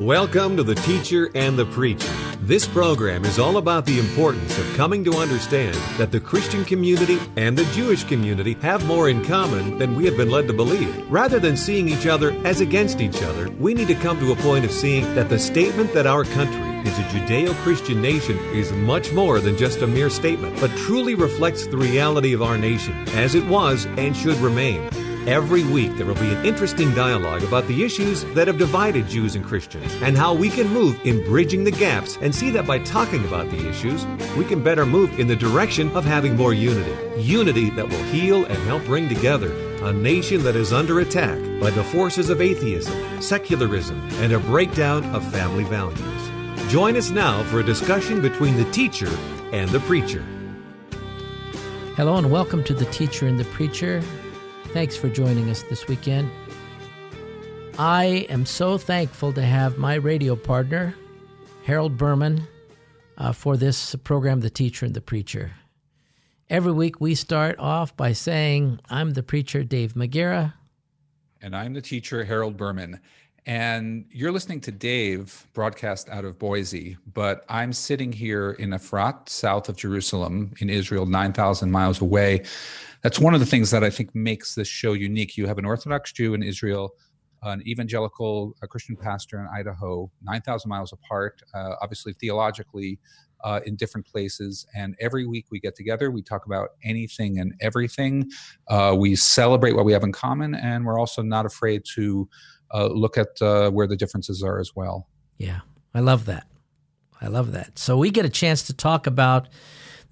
Welcome to The Teacher and the Preacher. This program is all about the importance of coming to understand that the Christian community and the Jewish community have more in common than we have been led to believe. Rather than seeing each other as against each other, we need to come to a point of seeing that the statement that our country is a Judeo Christian nation is much more than just a mere statement, but truly reflects the reality of our nation as it was and should remain. Every week, there will be an interesting dialogue about the issues that have divided Jews and Christians and how we can move in bridging the gaps and see that by talking about the issues, we can better move in the direction of having more unity. Unity that will heal and help bring together a nation that is under attack by the forces of atheism, secularism, and a breakdown of family values. Join us now for a discussion between the teacher and the preacher. Hello, and welcome to The Teacher and the Preacher. Thanks for joining us this weekend. I am so thankful to have my radio partner, Harold Berman, uh, for this program, The Teacher and the Preacher. Every week we start off by saying, I'm the preacher, Dave McGarrah. And I'm the teacher, Harold Berman. And you're listening to Dave broadcast out of Boise, but I'm sitting here in Efrat, south of Jerusalem, in Israel, 9,000 miles away that's one of the things that I think makes this show unique. You have an Orthodox Jew in Israel, an evangelical Christian pastor in Idaho, 9,000 miles apart, uh, obviously theologically uh, in different places. And every week we get together, we talk about anything and everything. Uh, we celebrate what we have in common, and we're also not afraid to uh, look at uh, where the differences are as well. Yeah, I love that. I love that. So we get a chance to talk about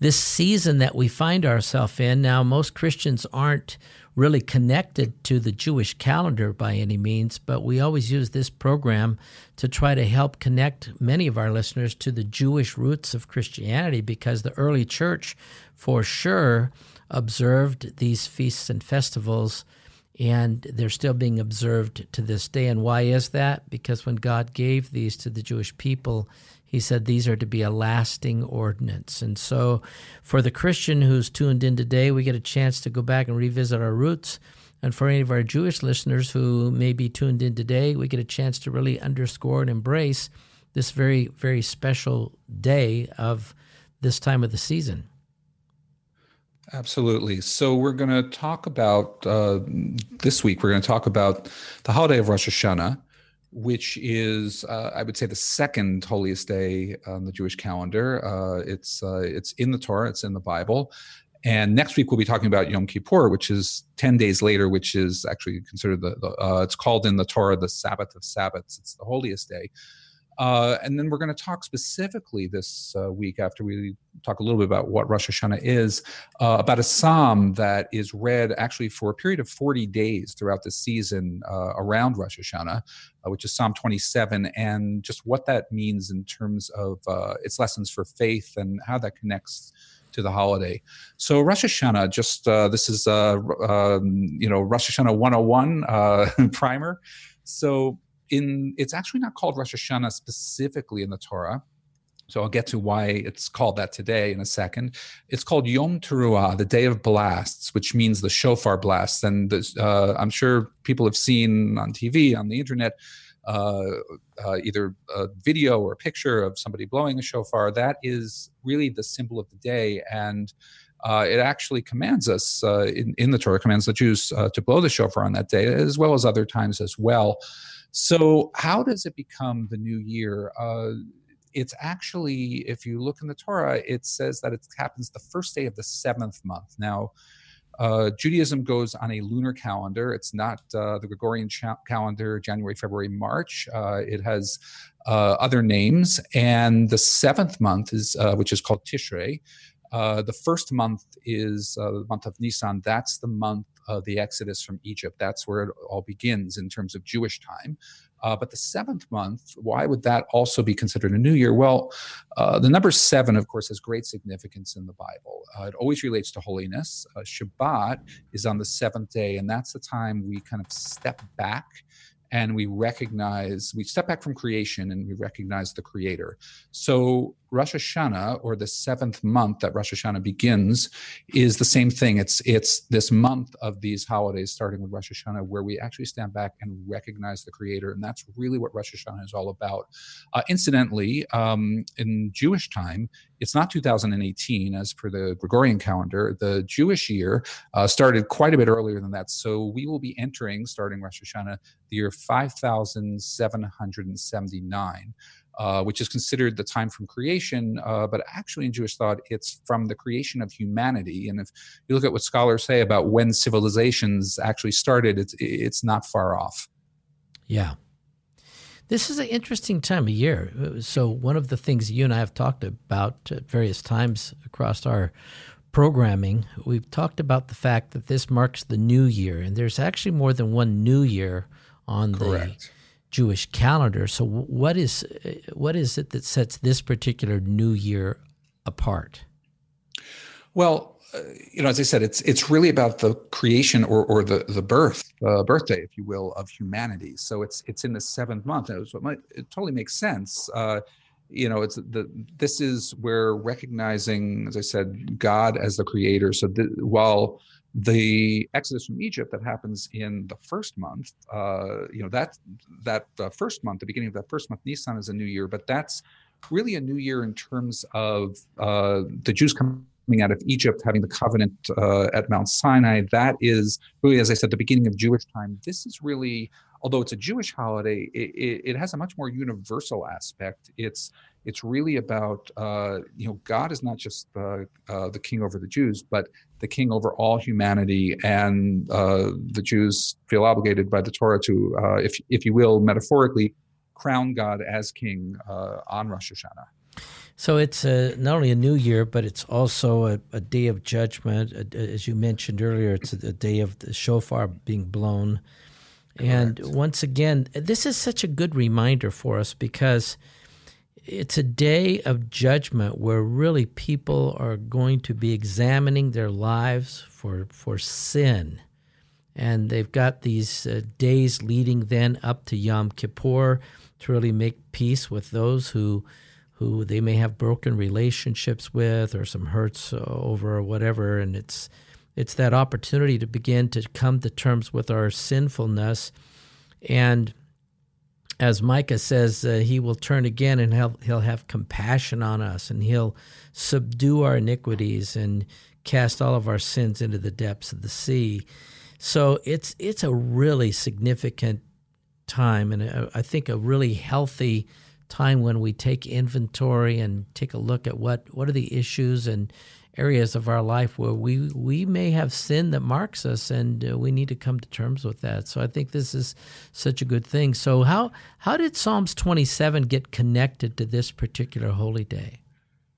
this season that we find ourselves in. Now, most Christians aren't really connected to the Jewish calendar by any means, but we always use this program to try to help connect many of our listeners to the Jewish roots of Christianity because the early church, for sure, observed these feasts and festivals. And they're still being observed to this day. And why is that? Because when God gave these to the Jewish people, he said these are to be a lasting ordinance. And so, for the Christian who's tuned in today, we get a chance to go back and revisit our roots. And for any of our Jewish listeners who may be tuned in today, we get a chance to really underscore and embrace this very, very special day of this time of the season. Absolutely. So, we're going to talk about uh, this week, we're going to talk about the holiday of Rosh Hashanah which is, uh, I would say, the second holiest day on the Jewish calendar. Uh, it's uh, it's in the Torah, it's in the Bible. And next week we'll be talking about Yom Kippur, which is ten days later, which is actually considered the, the uh, it's called in the Torah the Sabbath of Sabbaths. It's the holiest day. Uh, and then we're going to talk specifically this uh, week after we talk a little bit about what Rosh Hashanah is, uh, about a psalm that is read actually for a period of 40 days throughout the season uh, around Rosh Hashanah, uh, which is Psalm 27, and just what that means in terms of uh, its lessons for faith and how that connects to the holiday. So Rosh Hashanah, just this is um, you know Rosh Hashanah 101 primer. So in it's actually not called Rosh Hashanah specifically in the Torah. So I'll get to why it's called that today in a second. It's called Yom Teruah, the Day of Blasts, which means the shofar blasts. And uh, I'm sure people have seen on TV, on the internet, uh, uh, either a video or a picture of somebody blowing a shofar. That is really the symbol of the day. And uh, it actually commands us uh, in, in, the Torah, commands the Jews uh, to blow the shofar on that day, as well as other times as well. So, how does it become the new year? Uh, it's actually, if you look in the Torah, it says that it happens the first day of the seventh month. Now, uh, Judaism goes on a lunar calendar. It's not uh, the Gregorian cha- calendar, January, February, March. Uh, it has uh, other names. And the seventh month is, uh, which is called Tishrei. The first month is the month of Nisan. That's the month of the Exodus from Egypt. That's where it all begins in terms of Jewish time. Uh, but the seventh month, why would that also be considered a new year? Well, uh, the number seven, of course, has great significance in the Bible. Uh, it always relates to holiness. Uh, Shabbat is on the seventh day, and that's the time we kind of step back and we recognize, we step back from creation and we recognize the creator. So Rosh Hashanah, or the seventh month that Rosh Hashanah begins, is the same thing. It's it's this month of these holidays, starting with Rosh Hashanah, where we actually stand back and recognize the Creator, and that's really what Rosh Hashanah is all about. Uh, incidentally, um, in Jewish time, it's not 2018 as per the Gregorian calendar. The Jewish year uh, started quite a bit earlier than that, so we will be entering, starting Rosh Hashanah, the year 5779 uh, which is considered the time from creation, uh, but actually in Jewish thought, it's from the creation of humanity. And if you look at what scholars say about when civilizations actually started, it's it's not far off. Yeah. This is an interesting time of year. So, one of the things you and I have talked about at various times across our programming, we've talked about the fact that this marks the new year, and there's actually more than one new year on Correct. the Jewish calendar. So what is what is it that sets this particular new year apart? Well, uh, you know, as I said, it's it's really about the creation or or the the birth uh, birthday, if you will, of humanity. So it's it's in the seventh month. It, might, it totally makes sense. Uh, you know, it's the this is where recognizing, as I said, God as the creator. So th- while the exodus from egypt that happens in the first month uh, you know that that uh, first month the beginning of that first month nisan is a new year but that's really a new year in terms of uh, the jews coming out of egypt having the covenant uh, at mount sinai. That is really as i said the beginning of jewish time. This is really although it's a jewish holiday it, it, it has a much more universal aspect. It's it's really about uh, you know God is not just the uh, the king over the Jews, but the king over all humanity, and uh, the Jews feel obligated by the Torah to, uh, if if you will, metaphorically, crown God as king uh, on Rosh Hashanah. So it's a, not only a new year, but it's also a, a day of judgment. As you mentioned earlier, it's a, a day of the shofar being blown. Correct. And once again, this is such a good reminder for us because it's a day of judgment where really people are going to be examining their lives for for sin. And they've got these uh, days leading then up to Yom Kippur to really make peace with those who who they may have broken relationships with or some hurts over or whatever. And it's it's that opportunity to begin to come to terms with our sinfulness. And as Micah says, uh, he will turn again and he'll, he'll have compassion on us and he'll subdue our iniquities and cast all of our sins into the depths of the sea. So it's it's a really significant time and a, I think a really healthy time when we take inventory and take a look at what what are the issues and areas of our life where we we may have sin that marks us and uh, we need to come to terms with that. So i think this is such a good thing. So how how did psalms 27 get connected to this particular holy day?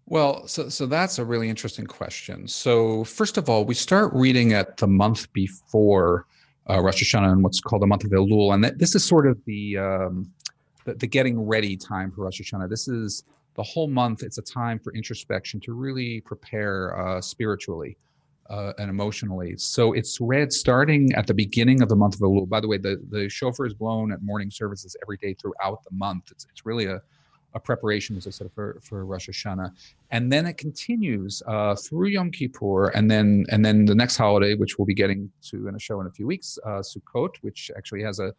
Well so so that's a really interesting question. So first of all we start reading at the month before uh, rosh hashanah and what's called the month of elul. And this is sort of the um, the, the getting ready time for rosh hashanah. This is the whole month it's a time for introspection to really prepare uh, spiritually uh, and emotionally. So it's read starting at the beginning of the month of Elul. By the way, the, the shofar is blown at morning services every day throughout the month. It's, it's really a, a preparation, as I said, for, for Rosh Hashanah. And then it continues uh, through Yom Kippur, and then and then the next holiday, which we'll be getting to in a show in a few weeks, uh, Sukkot, which actually has a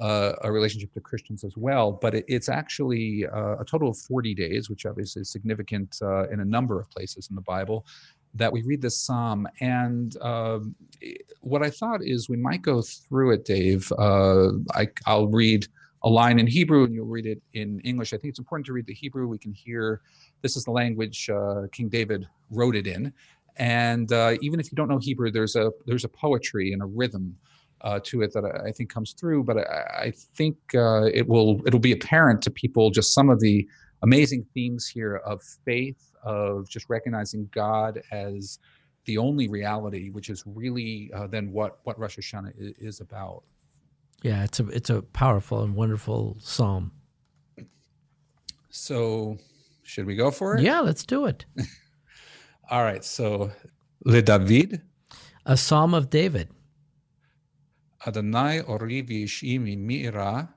uh, a relationship to Christians as well. But it, it's actually uh, a total of 40 days, which obviously is significant uh, in a number of places in the Bible, that we read this psalm. And um, what I thought is we might go through it, Dave. Uh, I, I'll read a line in Hebrew and you'll read it in English. I think it's important to read the Hebrew. We can hear this is the language uh, King David wrote it in. And uh, even if you don't know Hebrew, there's a there's a poetry and a rhythm uh, to it that I, I, think comes through. But I, I think uh, it will it'll be apparent to people just some of the amazing themes here of faith, of just recognizing God as the only reality, which is really uh, then what what Rosh Hashanah is, is about. Yeah, it's a it's a powerful and wonderful psalm. So, should we go for it? Yeah, let's do it. All right. So, Le David, a psalm of David. Adonai ori v'yishimi mi'ira.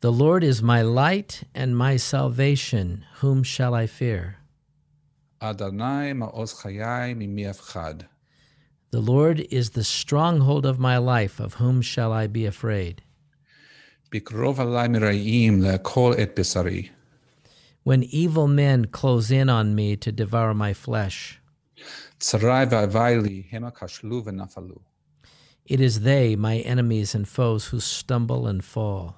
The Lord is my light and my salvation. Whom shall I fear? Adonai ma'oz chayai mimi afchad. The Lord is the stronghold of my life. Of whom shall I be afraid? Bikrov alai mirayim le'kol et besari. When evil men close in on me to devour my flesh, it is they, my enemies and foes, who stumble and fall.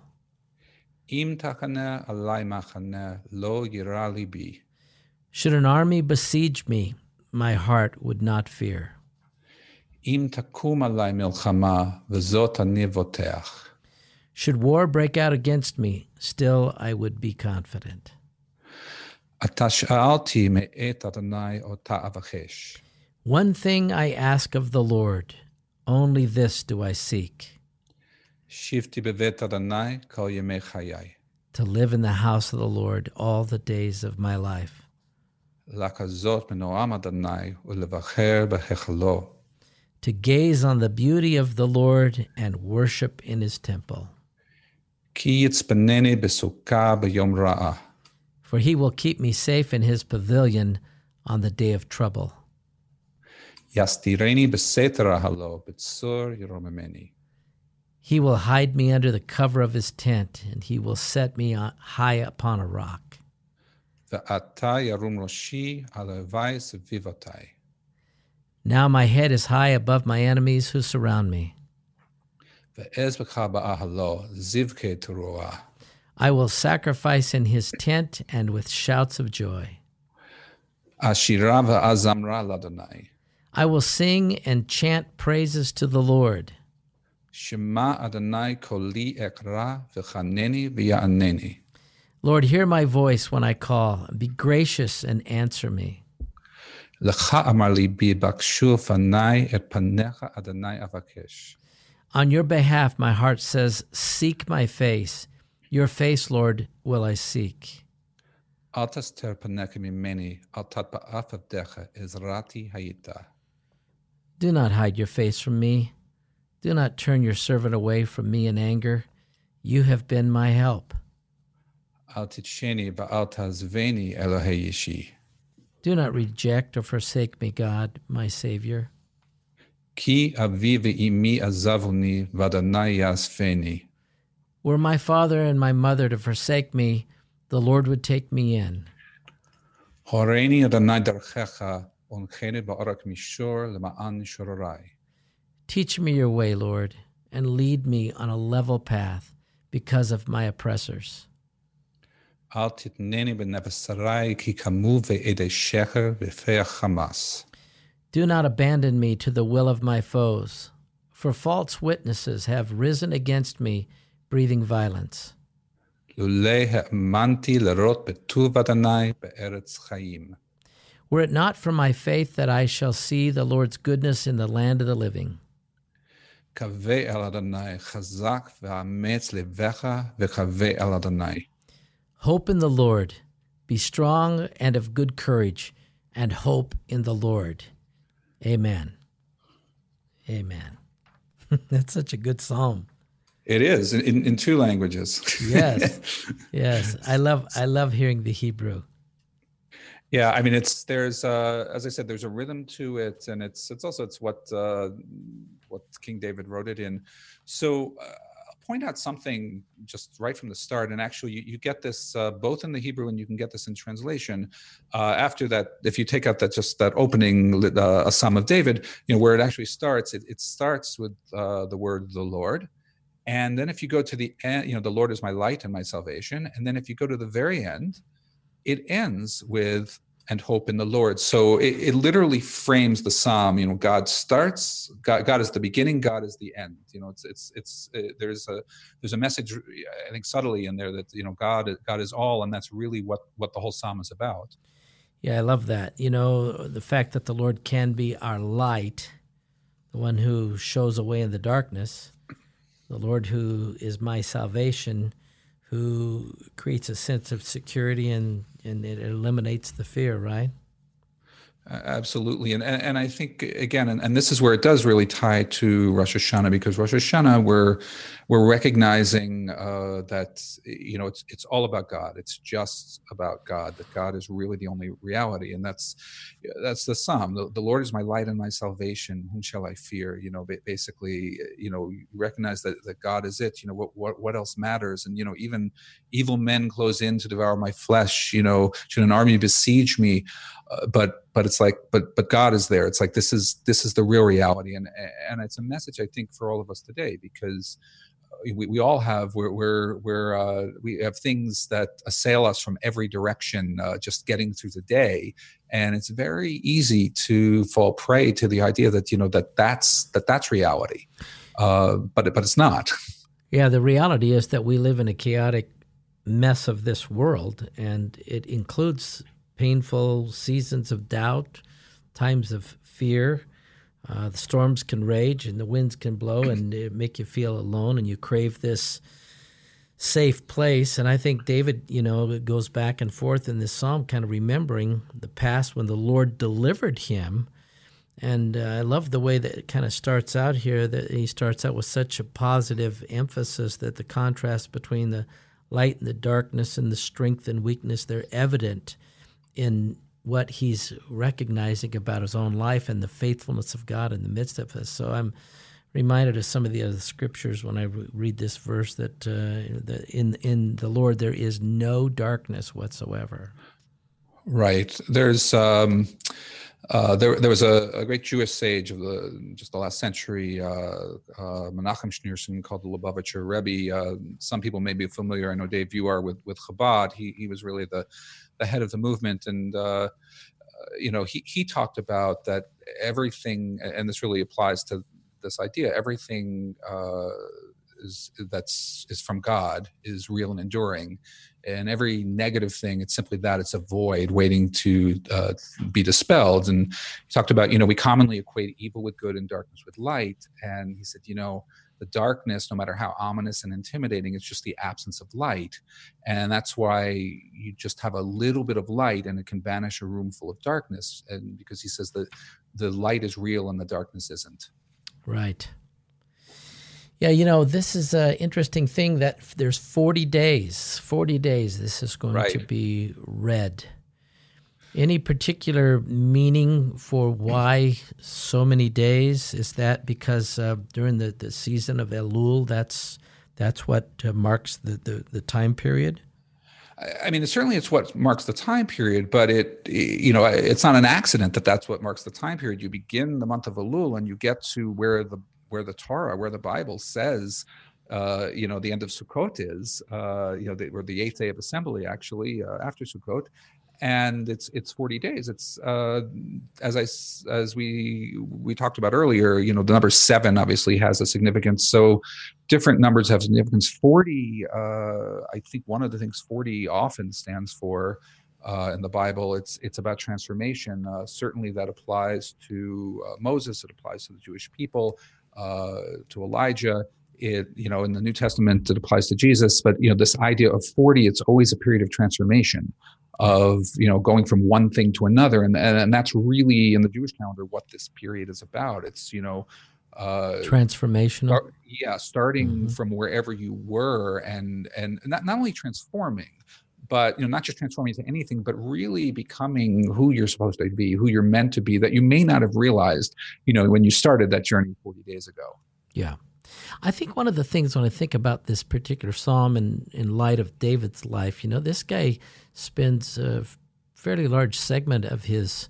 Should an army besiege me, my heart would not fear. Should war break out against me, still I would be confident. One thing I ask of the Lord. Only this do I seek. To live in the house of the Lord all the days of my life. To gaze on the beauty of the Lord and worship in his temple. For he will keep me safe in his pavilion on the day of trouble. Yastireni besetera halo bitsur yeromemeni. He will hide me under the cover of his tent, and he will set me high upon a rock. Now my head is high above my enemies who surround me. I will sacrifice in his tent and with shouts of joy. Ashirava azamra ladonai. I will sing and chant praises to the Lord. Shema Adonai koli ekra v'chaneni v'ya'aneni. Lord, hear my voice when I call. Be gracious and answer me. On your behalf, my heart says, Seek my face. Your face, Lord, will I seek. Altas ter altat avdecha, izrati hayita. Do not hide your face from me. Do not turn your servant away from me in anger. You have been my help. Do not reject or forsake me, God, my Savior. Were my father and my mother to forsake me, the Lord would take me in. Teach me your way, Lord, and lead me on a level path because of my oppressors. Do not abandon me to the will of my foes, for false witnesses have risen against me, breathing violence. Were it not for my faith that I shall see the Lord's goodness in the land of the living. Hope in the Lord. Be strong and of good courage, and hope in the Lord. Amen. Amen. That's such a good psalm. It is in, in two languages. yes, yes. I love I love hearing the Hebrew yeah, I mean, it's there's uh, as I said, there's a rhythm to it, and it's it's also it's what uh, what King David wrote it in. So. Uh, Point out something just right from the start, and actually, you, you get this uh, both in the Hebrew and you can get this in translation. Uh, after that, if you take out that just that opening, uh, a Psalm of David, you know where it actually starts. It, it starts with uh, the word "the Lord," And then if you go to the end, you know, the Lord is my light and my salvation. And then if you go to the very end, it ends with and hope in the Lord. So it, it literally frames the psalm. You know, God starts, God, God is the beginning, God is the end. You know, it's it's it's uh, there's a there's a message I think subtly in there that you know God God is all, and that's really what what the whole psalm is about. Yeah, I love that. You know, the fact that the Lord can be our light, the one who shows a way in the darkness, the Lord who is my salvation, who creates a sense of security and, and it eliminates the fear, right? Absolutely, and and I think again, and, and this is where it does really tie to Rosh Hashanah because Rosh Hashanah we're we're recognizing uh, that you know it's it's all about God. It's just about God. That God is really the only reality, and that's that's the psalm. The, the Lord is my light and my salvation. Whom shall I fear? You know, basically, you know, you recognize that that God is it. You know, what what what else matters? And you know, even evil men close in to devour my flesh. You know, should an army besiege me? Uh, but but it's like but but god is there. It's like this is this is the real reality. And and it's a message i think for all of us today because uh, we, we all have we're we're, we're uh, we have things that assail us from every direction uh, just getting through the day. And it's very easy to fall prey to the idea that you know that that's that that's reality. Uh, but but it's not. Yeah the reality is that we live in a chaotic mess of this world and it includes painful seasons of doubt, times of fear. Uh, the storms can rage and the winds can blow and make you feel alone, and you crave this safe place. And I think David, you know, goes back and forth in this psalm, kind of remembering the past when the Lord delivered him. And uh, I love the way that it kind of starts out here, that he starts out with such a positive emphasis that the contrast between the light and the darkness and the strength and weakness, they're evident in what he's recognizing about his own life and the faithfulness of God in the midst of this. So I'm reminded of some of the other scriptures when I read this verse that, uh, in in the Lord there is no darkness whatsoever. Right. There's um, uh, there there was a, a, great Jewish sage of the just the last century, uh, uh, Menachem Schneerson, called the Lubavitcher Rebbe. Uh, some people may be familiar. I know Dave, you are with with Chabad. He he was really the the head of the movement, and uh, uh, you know he he talked about that everything, and this really applies to this idea. Everything uh, is that's is from God is real and enduring, and every negative thing it's simply that it's a void waiting to uh, be dispelled. And he talked about you know we commonly equate evil with good and darkness with light, and he said you know the darkness, no matter how ominous and intimidating, it's just the absence of light. And that's why you just have a little bit of light and it can banish a room full of darkness. And because he says that the light is real and the darkness isn't. Right. Yeah, you know, this is an interesting thing that there's 40 days, 40 days this is going right. to be read. Any particular meaning for why so many days? Is that because uh, during the, the season of Elul, that's that's what uh, marks the, the, the time period? I mean, certainly it's what marks the time period, but it, you know, it's not an accident that that's what marks the time period. You begin the month of Elul and you get to where the where the Torah, where the Bible says, uh, you know, the end of Sukkot is, uh, you know, the, or the eighth day of assembly actually uh, after Sukkot, and it's it's 40 days it's uh as i as we we talked about earlier you know the number seven obviously has a significance so different numbers have significance 40 uh i think one of the things 40 often stands for uh, in the Bible, it's it's about transformation. Uh, certainly, that applies to uh, Moses. It applies to the Jewish people, uh, to Elijah. It you know in the New Testament it applies to Jesus. But you know this idea of forty, it's always a period of transformation of you know going from one thing to another. And, and and that's really in the jewish calendar what this period is about. It's you know uh transformational. start, yeah starting mm-hmm. from wherever you were and and not, not only transforming but you know not just transforming into anything but really becoming who you're supposed to be who you're meant to be that you may not have realized you know when you started that journey 40 days ago. Yeah I think one of the things when I think about this particular psalm in, in light of David's life, you know, this guy spends a fairly large segment of his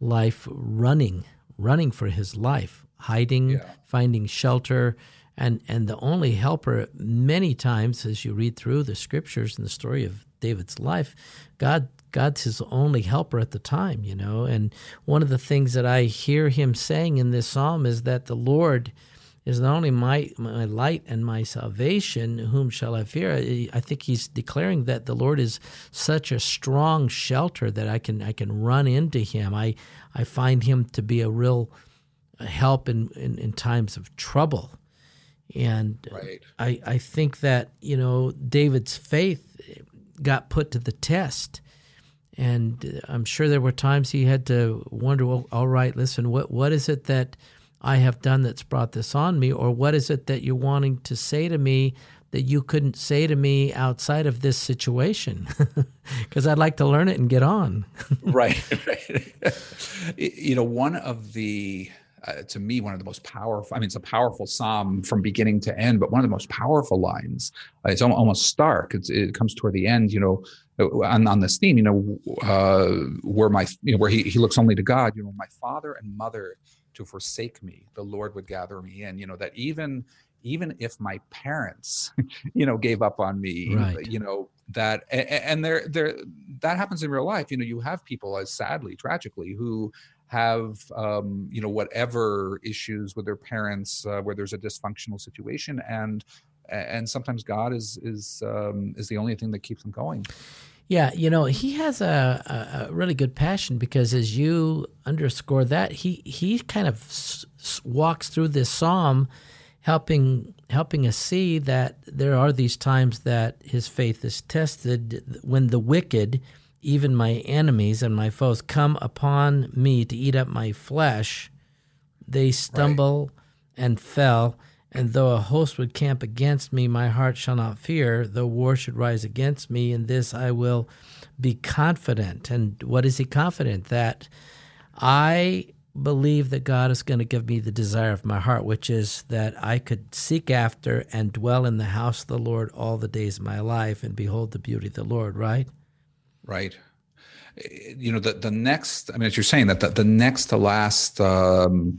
life running, running for his life, hiding, yeah. finding shelter, and and the only helper many times as you read through the scriptures and the story of David's life, God God's his only helper at the time, you know. And one of the things that I hear him saying in this psalm is that the Lord is not only my, my light and my salvation, whom shall I fear? I think he's declaring that the Lord is such a strong shelter that I can I can run into him. I I find him to be a real help in, in, in times of trouble. And right. I, I think that, you know, David's faith got put to the test. and I'm sure there were times he had to wonder, well, all right, listen, what what is it that I have done that's brought this on me, or what is it that you're wanting to say to me that you couldn't say to me outside of this situation? Because I'd like to learn it and get on. right, right. you know, one of the uh, to me one of the most powerful i mean it's a powerful psalm from beginning to end but one of the most powerful lines uh, it's almost stark it's, it comes toward the end you know uh, on, on this theme you know uh, where my you know where he, he looks only to god you know my father and mother to forsake me the lord would gather me in you know that even even if my parents you know gave up on me right. you know that and there there that happens in real life you know you have people as sadly tragically who have um, you know whatever issues with their parents uh, where there's a dysfunctional situation and and sometimes god is is um, is the only thing that keeps them going yeah you know he has a, a really good passion because as you underscore that he he kind of s- walks through this psalm helping helping us see that there are these times that his faith is tested when the wicked even my enemies and my foes come upon me to eat up my flesh, they stumble right. and fell. And though a host would camp against me, my heart shall not fear. Though war should rise against me, in this I will be confident. And what is he confident? That I believe that God is going to give me the desire of my heart, which is that I could seek after and dwell in the house of the Lord all the days of my life and behold the beauty of the Lord, right? Right. You know, the, the next, I mean, as you're saying that the, the next to last, um,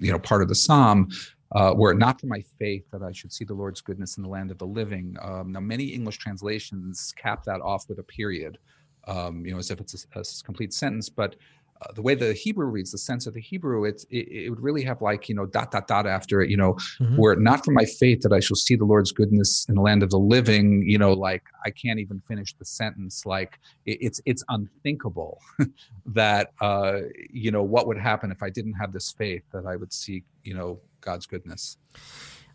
you know, part of the Psalm, uh, were it not for my faith that I should see the Lord's goodness in the land of the living. Um, now, many English translations cap that off with a period, um, you know, as if it's a, a complete sentence. But the way the Hebrew reads, the sense of the Hebrew, it's, it, it would really have like, you know, dot, dot, dot after it, you know, mm-hmm. were it not for my faith that I shall see the Lord's goodness in the land of the living, you know, like I can't even finish the sentence. Like it, it's, it's unthinkable that, uh, you know, what would happen if I didn't have this faith that I would see, you know, God's goodness.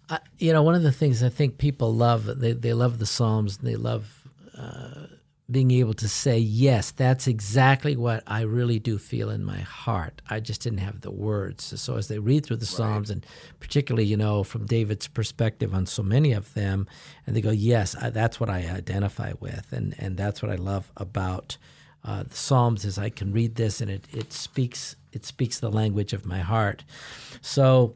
Uh, you know, one of the things I think people love, they, they love the Psalms, and they love, uh, being able to say, yes, that's exactly what I really do feel in my heart. I just didn't have the words. So as they read through the right. Psalms, and particularly, you know, from David's perspective on so many of them, and they go, yes, I, that's what I identify with. And, and that's what I love about uh, the Psalms is I can read this and it, it speaks it speaks the language of my heart. So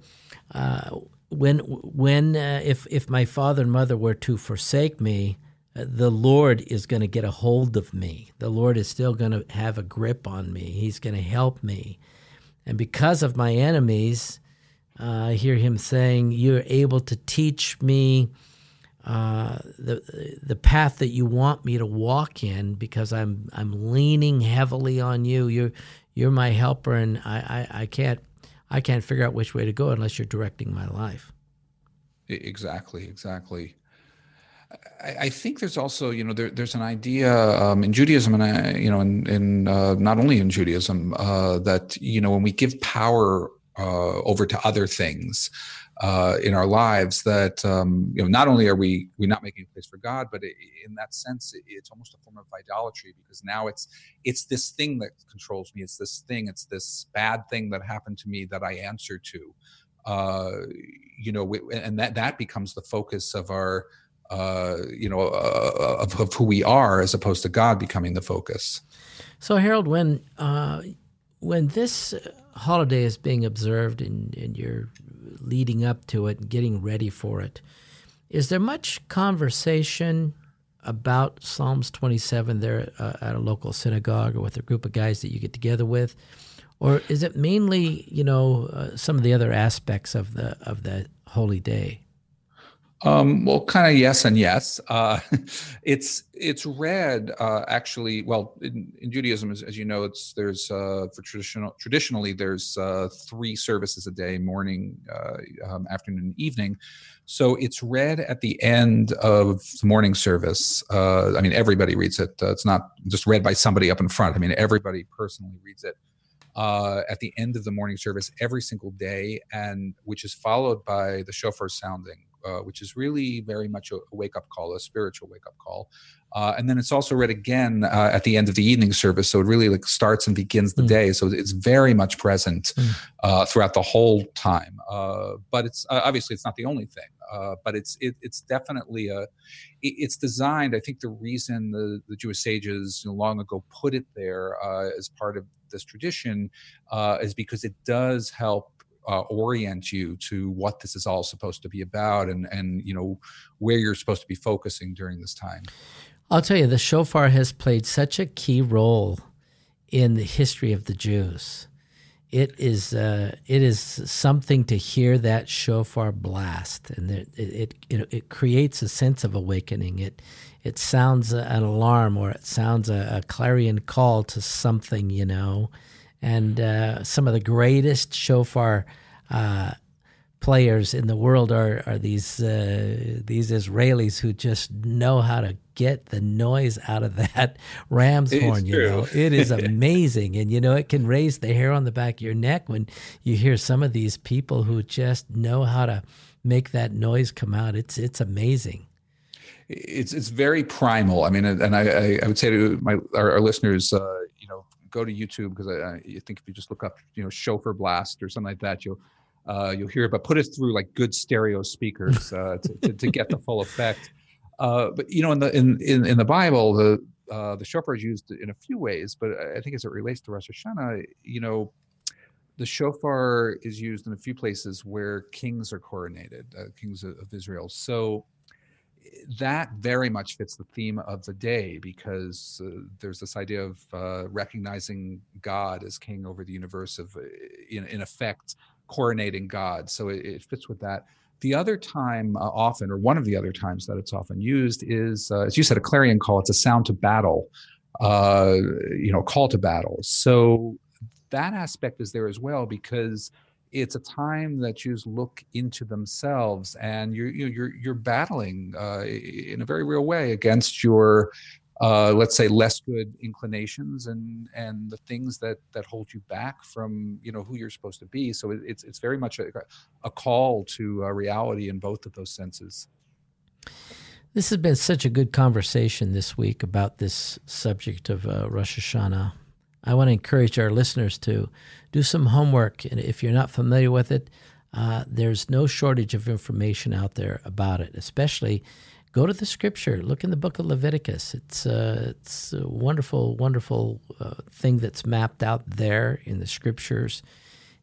uh, when when uh, if if my father and mother were to forsake me, the Lord is going to get a hold of me. The Lord is still going to have a grip on me. He's going to help me. And because of my enemies, uh, I hear him saying, You're able to teach me uh, the, the path that you want me to walk in because I'm, I'm leaning heavily on you. You're, you're my helper, and I, I, I, can't, I can't figure out which way to go unless you're directing my life. Exactly, exactly. I, think there's also, you know, there, there's an idea um, in Judaism, and I, you know, in, in uh, not only in Judaism, uh, that you know, when we give power uh, over to other things uh, in our lives, that um, you know, not only are we we not making a place for God, but it, in that sense, it, it's almost a form of idolatry because now it's it's this thing that controls me. It's this thing. It's this bad thing that happened to me that I answer to. Uh, you know, and that that becomes the focus of our uh, you know, uh, of, of, who we are, as opposed to God becoming the focus. So, Harold, when uh, when this holiday is being observed and, and you're leading up to it and getting ready for it, is there much conversation about Psalms 27 there uh, at a local synagogue or with a group of guys that you get together with? Or is it mainly, you know, uh, some of the other aspects of the of the holy day? Um, well, kind of yes and yes. Uh, it's it's read uh, actually. Well, in, in Judaism, as, as, you know, it's there's uh, for traditional traditionally there's uh, three services a day: morning, uh, um, afternoon, and evening. So it's read at the end of the morning service. Uh, I mean, everybody reads it. it's not just read by somebody up in front. I mean, everybody personally reads it. Uh, at the end of the morning service every single day, and which is followed by the shofar sounding uh, which is really very much a, wake up call, a spiritual wake up call. Uh, and then it's also read again uh, at the end of the evening service, so it really like starts and begins the mm. day. So it's very much present mm. throughout the whole time. Uh, but it's obviously it's not the only thing. but it's it, it's definitely a it's designed. I think the reason the, the Jewish sages you know, long ago put it there as part of this tradition is because it does help uh, orient you to what this is all supposed to be about and and you know where you're supposed to be focusing during this time. I'll tell you the shofar has played such a key role in the history of the jews. It is uh, it is something to hear that shofar blast, and it it, it, it creates a sense of awakening. It it sounds an alarm or it sounds a, a clarion call to something, you know, and uh, some of the greatest shofar uh, players in the world are are these uh, these Israelis who just know how to get the noise out of that ram's horn. You know, it is amazing, and you know it can raise the hair on the back of your neck when you hear some of these people who just know how to make that noise come out. It's it's amazing it's it's very primal. I mean, and I, I would say to my our, our listeners, uh, go to YouTube because I, I, think if you just look up, you know, shofar blast or something like that, you'll uh, you'll hear it. But put it through like good stereo speakers uh, to, to, to, get the full effect. Uh, but you know, in the in in, in the Bible, the uh, the shofar is used in a few ways. But I think as it relates to Rosh Hashanah, you know, the shofar is used in a few places where kings are coronated, uh, kings of, of Israel. So that very much fits the theme of the day because uh, there's this idea of uh, recognizing God as king over the universe, of uh, in, in, effect coronating God. So it, it, fits with that. The other time, uh, often, or one of the other times that it's often used, is uh, as you said, a clarion call. It's a sound to battle, uh, you know, call to battle. So that aspect is there as well because it's a time that Jews look into themselves, and you're you're you're battling uh, in a very real way against your, uh, let's say, less good inclinations and and the things that that hold you back from you know who you're supposed to be. So it's it's very much a, a call to a reality in both of those senses. This has been such a good conversation this week about this subject of uh, Rosh Hashanah. I want to encourage our listeners to do some homework. And if you're not familiar with it, uh, there's no shortage of information out there about it, especially go to the scripture look in the book of leviticus it's, uh, it's a wonderful wonderful uh, thing that's mapped out there in the scriptures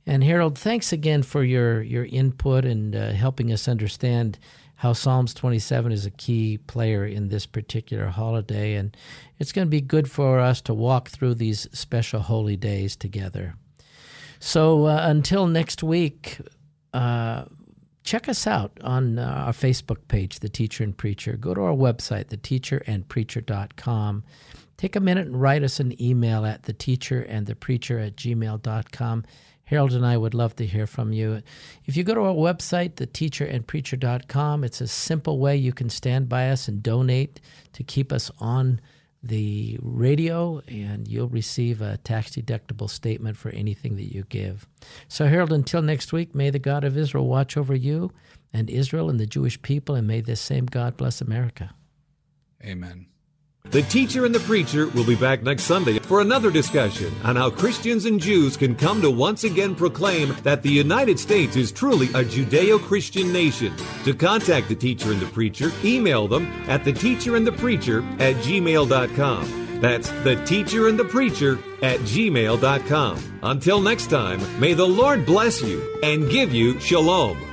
and harold thanks again for your, your input and uh, helping us understand how Psalms 27 is a key player in this particular holiday. And it's going to be good for us to walk through these special holy days together. So uh, until next week, uh, check us out on uh, our Facebook page, The Teacher and Preacher. Go to our website, theteacherandpreacher.com. Take a minute and write us an email at theteacherandthepreacher at gmail.com. Harold and I would love to hear from you. If you go to our website, theteacherandpreacher.com, it's a simple way you can stand by us and donate to keep us on the radio, and you'll receive a tax deductible statement for anything that you give. So, Harold, until next week, may the God of Israel watch over you and Israel and the Jewish people, and may this same God bless America. Amen. The Teacher and the Preacher will be back next Sunday for another discussion on how Christians and Jews can come to once again proclaim that the United States is truly a Judeo Christian nation. To contact the Teacher and the Preacher, email them at theteacherandthepreacher at gmail.com. That's the teacher and the preacher at gmail.com. Until next time, may the Lord bless you and give you shalom.